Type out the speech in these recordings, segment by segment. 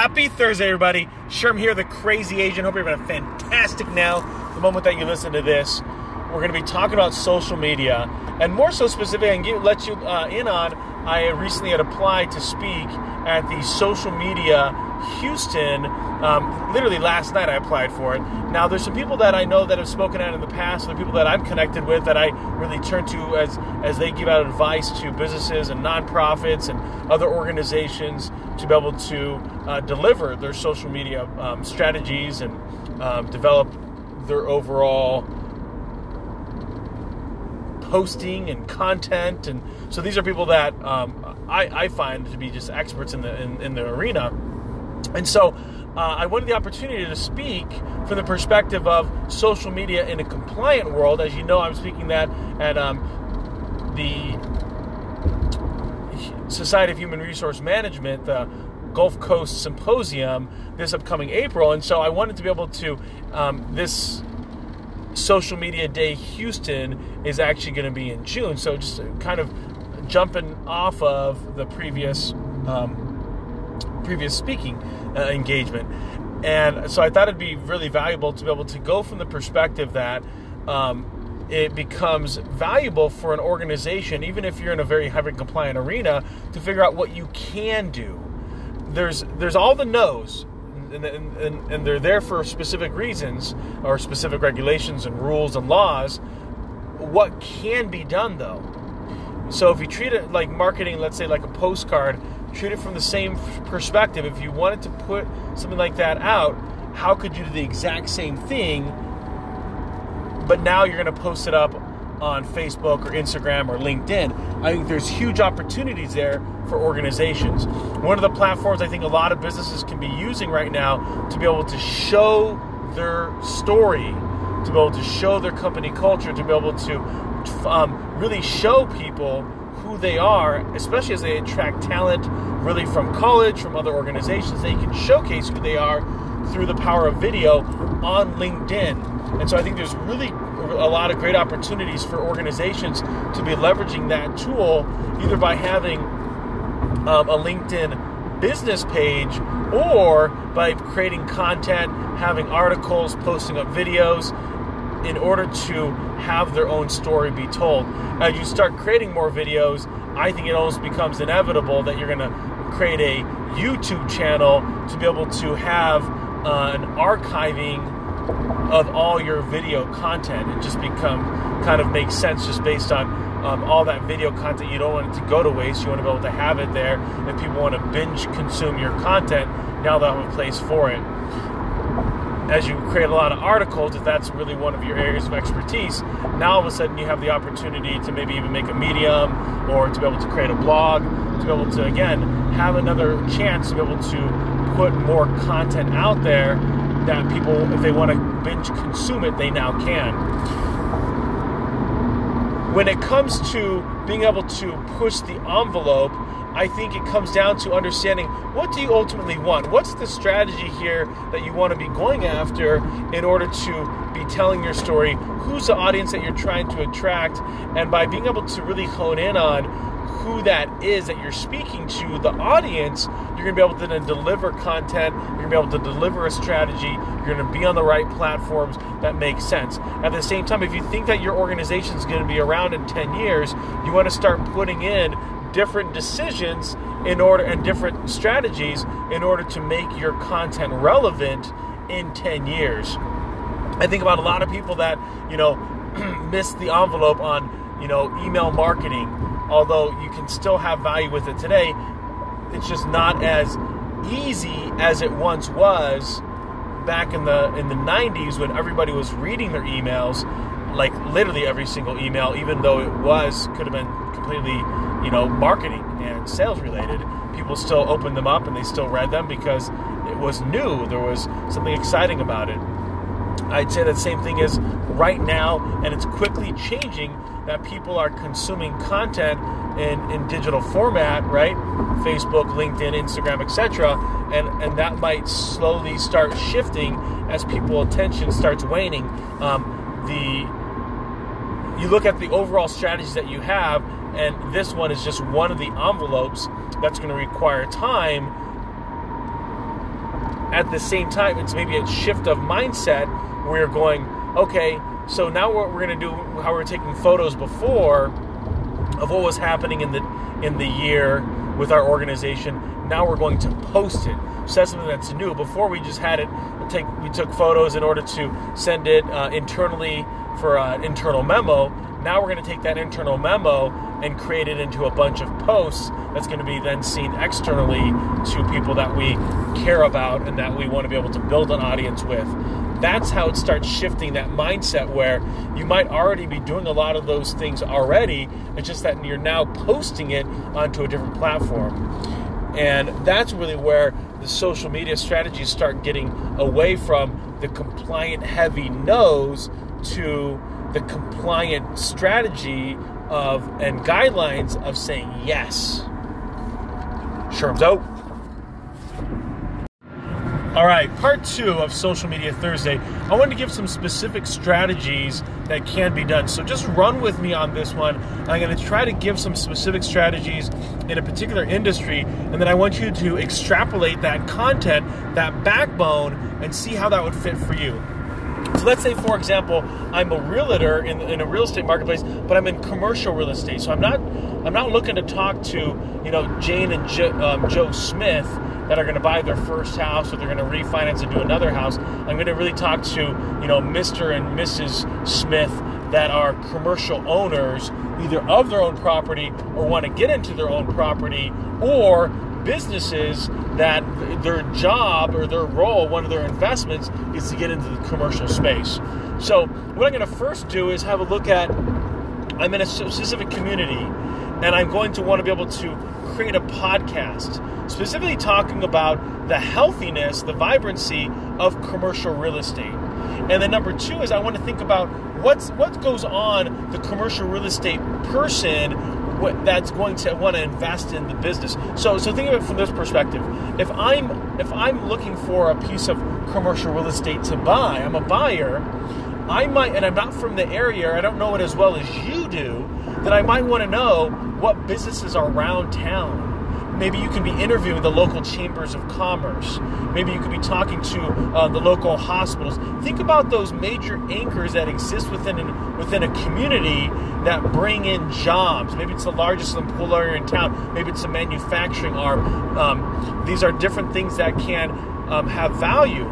Happy Thursday, everybody. Sherm here, the crazy agent. Hope you're having a fantastic now. The moment that you listen to this, we're going to be talking about social media, and more so specifically, can let you uh, in on. I recently had applied to speak at the social media Houston. Um, literally last night, I applied for it. Now, there's some people that I know that have spoken out in the past, the people that I'm connected with that I really turn to as as they give out advice to businesses and nonprofits and other organizations to be able to uh, deliver their social media um, strategies and um, develop their overall posting and content and so these are people that um, I, I, find to be just experts in the in, in the arena and so uh, I wanted the opportunity to speak from the perspective of social media in a compliant world. As you know, I'm speaking that at um, the Society of Human Resource Management, the Gulf Coast Symposium, this upcoming April. And so I wanted to be able to, um, this Social Media Day Houston is actually going to be in June. So just kind of jumping off of the previous. Um, previous speaking uh, engagement. And so I thought it'd be really valuable to be able to go from the perspective that um, it becomes valuable for an organization, even if you're in a very heavy compliant arena, to figure out what you can do. There's there's all the no's, and, and, and they're there for specific reasons or specific regulations and rules and laws. What can be done though? So if you treat it like marketing, let's say like a postcard, treat it from the same perspective. If you wanted to put something like that out, how could you do the exact same thing? But now you're going to post it up on Facebook or Instagram or LinkedIn. I think there's huge opportunities there for organizations. One of the platforms I think a lot of businesses can be using right now to be able to show their story, to be able to show their company culture, to be able to um, really show people they are, especially as they attract talent really from college, from other organizations. They can showcase who they are through the power of video on LinkedIn. And so I think there's really a lot of great opportunities for organizations to be leveraging that tool either by having um, a LinkedIn business page or by creating content, having articles, posting up videos in order to have their own story be told. As you start creating more videos, I think it almost becomes inevitable that you're going to create a YouTube channel to be able to have uh, an archiving of all your video content. It just become kind of makes sense just based on um, all that video content. You don't want it to go to waste. You want to be able to have it there. If people want to binge consume your content, now they'll have a place for it as you create a lot of articles, if that's really one of your areas of expertise, now all of a sudden you have the opportunity to maybe even make a medium or to be able to create a blog, to be able to, again, have another chance to be able to put more content out there that people, if they want to binge consume it, they now can. When it comes to being able to push the envelope, I think it comes down to understanding what do you ultimately want? What's the strategy here that you want to be going after in order to be telling your story? Who's the audience that you're trying to attract? And by being able to really hone in on who that is that you're speaking to, the audience, you're going to be able to then deliver content, you're going to be able to deliver a strategy, you're going to be on the right platforms that make sense. At the same time, if you think that your organization is going to be around in 10 years, you want to start putting in different decisions in order and different strategies in order to make your content relevant in 10 years. I think about a lot of people that, you know, miss the envelope on, you know, email marketing, although you can still have value with it today. It's just not as easy as it once was back in the in the 90s when everybody was reading their emails like literally every single email even though it was could have been completely you know, marketing and sales related, people still opened them up and they still read them because it was new. There was something exciting about it. I'd say that same thing is right now, and it's quickly changing that people are consuming content in, in digital format, right? Facebook, LinkedIn, Instagram, etc. And and that might slowly start shifting as people attention starts waning. Um, the you look at the overall strategies that you have and this one is just one of the envelopes that's going to require time at the same time, it's maybe a shift of mindset where you're going, okay, so now what we're going to do, how we we're taking photos before of what was happening in the in the year with our organization. Now we're going to post it. So that's something that's new. Before we just had it take we took photos in order to send it uh, internally for an internal memo. Now we're going to take that internal memo and create it into a bunch of posts that's going to be then seen externally to people that we care about and that we want to be able to build an audience with. That's how it starts shifting that mindset where you might already be doing a lot of those things already. It's just that you're now posting it onto a different platform. And that's really where the social media strategies start getting away from the compliant heavy no's to the compliant strategy of and guidelines of saying yes. Sherm's out. All right, part two of Social Media Thursday. I want to give some specific strategies that can be done. So just run with me on this one. I'm going to try to give some specific strategies in a particular industry, and then I want you to extrapolate that content, that backbone, and see how that would fit for you. So let's say, for example, I'm a realtor in, in a real estate marketplace, but I'm in commercial real estate. So I'm not I'm not looking to talk to you know Jane and jo, um, Joe Smith that are going to buy their first house or they're going to refinance and do another house. I'm going to really talk to you know Mr. and Mrs. Smith that are commercial owners either of their own property or want to get into their own property or businesses that their job or their role, one of their investments, is to get into the commercial space. So, what I'm going to first do is have a look at I'm in a specific community and I'm going to want to be able to create a podcast specifically talking about the healthiness, the vibrancy of commercial real estate. And then number two is I want to think about what's what goes on the commercial real estate person that's going to want to invest in the business. So, so think of it from this perspective. If I'm if I'm looking for a piece of commercial real estate to buy, I'm a buyer. I might, and I'm not from the area, I don't know it as well as you do. That I might want to know what businesses are around town Maybe you can be interviewing the local chambers of commerce. Maybe you could be talking to uh, the local hospitals. Think about those major anchors that exist within an, within a community that bring in jobs. Maybe it's the largest employer in town. Maybe it's a manufacturing arm. Um, these are different things that can um, have value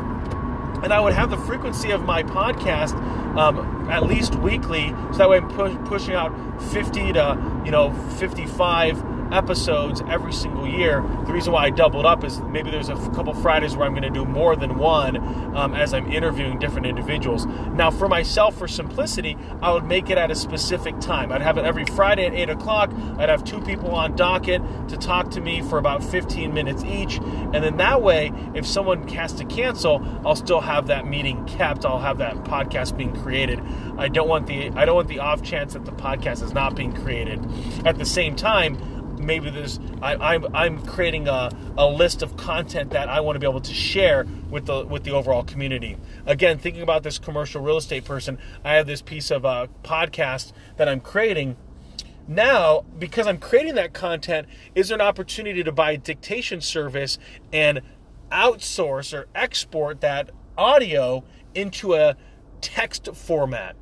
and I would have the frequency of my podcast um, at least weekly, so that way I'm pu- pushing out 50 to you know 55 episodes every single year. The reason why I doubled up is maybe there's a couple Fridays where I'm going to do more than one um, as I'm interviewing different individuals. Now, for myself, for simplicity, I would make it at a specific time. I'd have it every Friday at 8 o'clock. I'd have two people on docket to talk to me for about 15 minutes each. And then that way, if someone has to cancel, I'll still have that meeting kept. I'll have that podcast being created. I don't want the I don't want the off chance that the podcast is not being created. At the same time, maybe there's I, am I'm, I'm creating a, a list of content that I want to be able to share with the with the overall community. Again, thinking about this commercial real estate person, I have this piece of a uh, podcast that I'm creating. Now, because I'm creating that content, is there an opportunity to buy a dictation service and outsource or export that audio into a text format?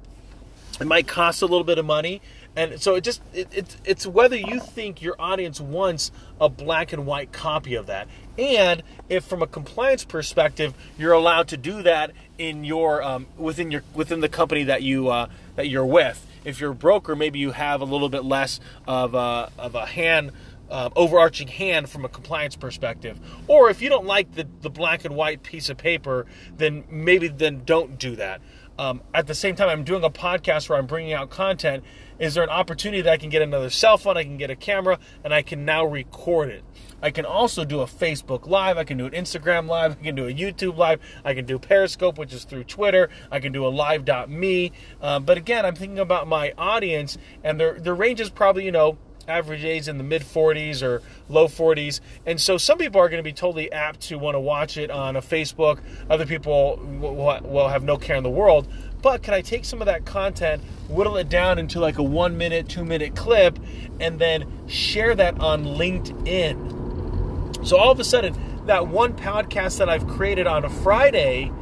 It might cost a little bit of money and so it just it, it, it's whether you think your audience wants a black and white copy of that and if from a compliance perspective you're allowed to do that in your um, within your within the company that you uh, that you're with if you're a broker maybe you have a little bit less of a, of a hand uh, overarching hand from a compliance perspective. Or if you don't like the, the black and white piece of paper, then maybe then don't do that. Um, at the same time, I'm doing a podcast where I'm bringing out content is there an opportunity that I can get another cell phone, I can get a camera, and I can now record it? I can also do a Facebook Live, I can do an Instagram Live, I can do a YouTube Live, I can do Periscope, which is through Twitter, I can do a live.me. Um, but again, I'm thinking about my audience, and their, their range is probably, you know, average age in the mid 40s or low 40s. And so some people are going to be totally apt to want to watch it on a Facebook. Other people will have no care in the world. But can I take some of that content, whittle it down into like a one minute, two minute clip, and then share that on LinkedIn? So all of a sudden, that one podcast that I've created on a Friday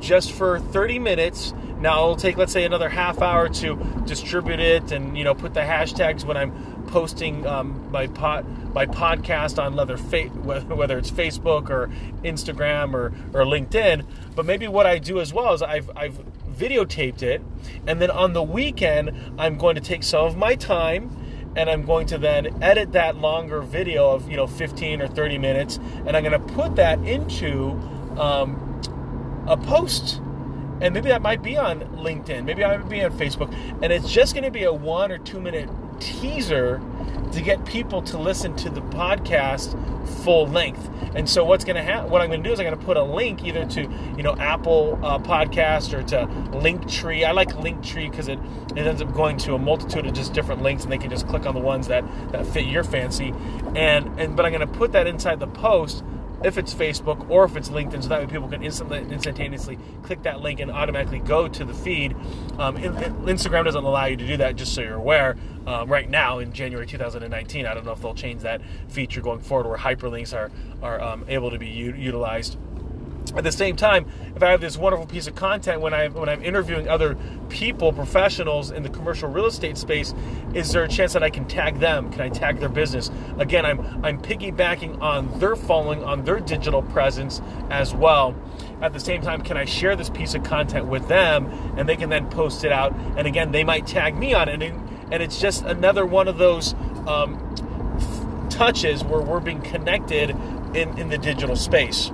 just for 30 minutes. Now it'll take, let's say, another half hour to distribute it and you know put the hashtags when I'm posting um, my pod my podcast on leather fa- whether it's Facebook or Instagram or, or LinkedIn. But maybe what I do as well is I've I've videotaped it, and then on the weekend I'm going to take some of my time and I'm going to then edit that longer video of you know 15 or 30 minutes, and I'm going to put that into um, a post. And maybe that might be on LinkedIn, maybe I might be on Facebook, and it's just going to be a one or two minute teaser to get people to listen to the podcast full length. And so what's going to happen? What I'm going to do is I'm going to put a link either to you know Apple uh, Podcast or to Linktree. I like Linktree because it it ends up going to a multitude of just different links, and they can just click on the ones that that fit your fancy. And and but I'm going to put that inside the post if it's Facebook or if it's LinkedIn, so that way people can instantly, instantaneously click that link and automatically go to the feed. Um, Instagram doesn't allow you to do that, just so you're aware. Um, right now, in January 2019, I don't know if they'll change that feature going forward, where hyperlinks are are um, able to be u- utilized at the same time, if I have this wonderful piece of content when I when I'm interviewing other people, professionals in the commercial real estate space, is there a chance that I can tag them? Can I tag their business? Again, I'm I'm piggybacking on their following, on their digital presence as well. At the same time, can I share this piece of content with them and they can then post it out? And again, they might tag me on it, and, and it's just another one of those um, touches where we're being connected in, in the digital space.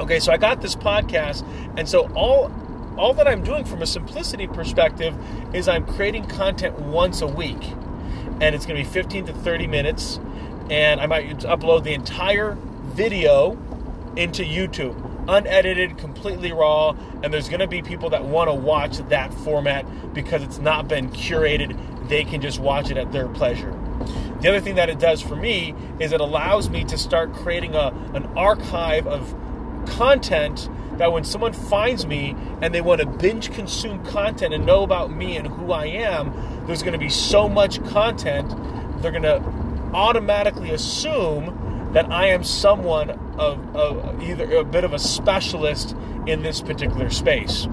Okay, so I got this podcast, and so all all that I'm doing from a simplicity perspective is I'm creating content once a week, and it's going to be 15 to 30 minutes, and I might upload the entire video into YouTube, unedited, completely raw, and there's going to be people that want to watch that format because it's not been curated. They can just watch it at their pleasure. The other thing that it does for me is it allows me to start creating a, an archive of content that when someone finds me and they want to binge consume content and know about me and who I am, there's going to be so much content, they're going to automatically assume that I am someone of, of either a bit of a specialist in this particular space.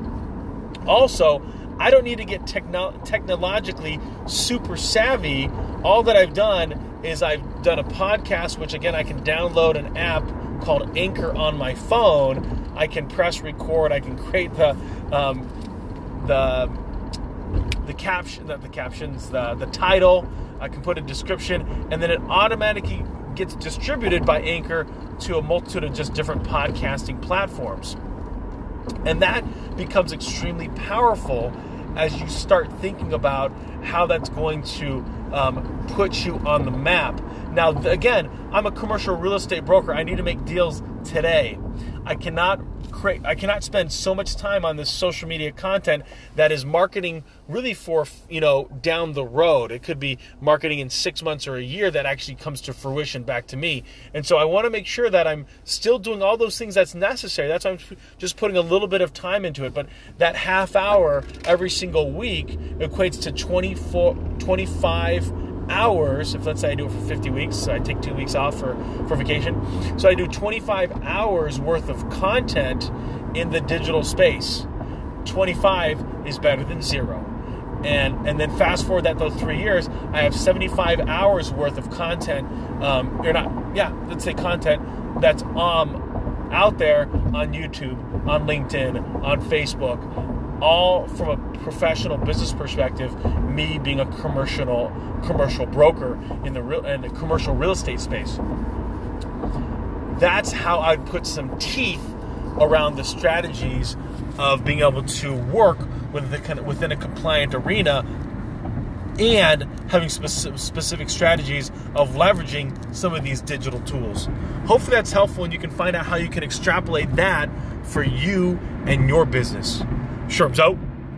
Also, I don't need to get techno- technologically super savvy. All that I've done is I've done a podcast, which again I can download an app called Anchor on my phone. I can press record. I can create the um, the the caption, the, the captions, the the title. I can put a description, and then it automatically gets distributed by Anchor to a multitude of just different podcasting platforms. And that becomes extremely powerful as you start thinking about how that's going to um, put you on the map. Now, again, I'm a commercial real estate broker. I need to make deals today. I cannot create I cannot spend so much time on this social media content that is marketing really for, you know, down the road. It could be marketing in 6 months or a year that actually comes to fruition back to me. And so I want to make sure that I'm still doing all those things that's necessary. That's why I'm just putting a little bit of time into it, but that half hour every single week equates to 24 25 hours, if let's say I do it for 50 weeks, so I take two weeks off for, for vacation. So I do 25 hours worth of content in the digital space. 25 is better than zero. And, and then fast forward that those three years, I have 75 hours worth of content, um, or not, yeah, let's say content that's um, out there on YouTube, on LinkedIn, on Facebook, all from a professional business perspective, me being a commercial commercial broker in the real in the commercial real estate space. That's how I'd put some teeth around the strategies of being able to work within, within a compliant arena and having specific strategies of leveraging some of these digital tools. Hopefully, that's helpful, and you can find out how you can extrapolate that for you and your business. Sherms out.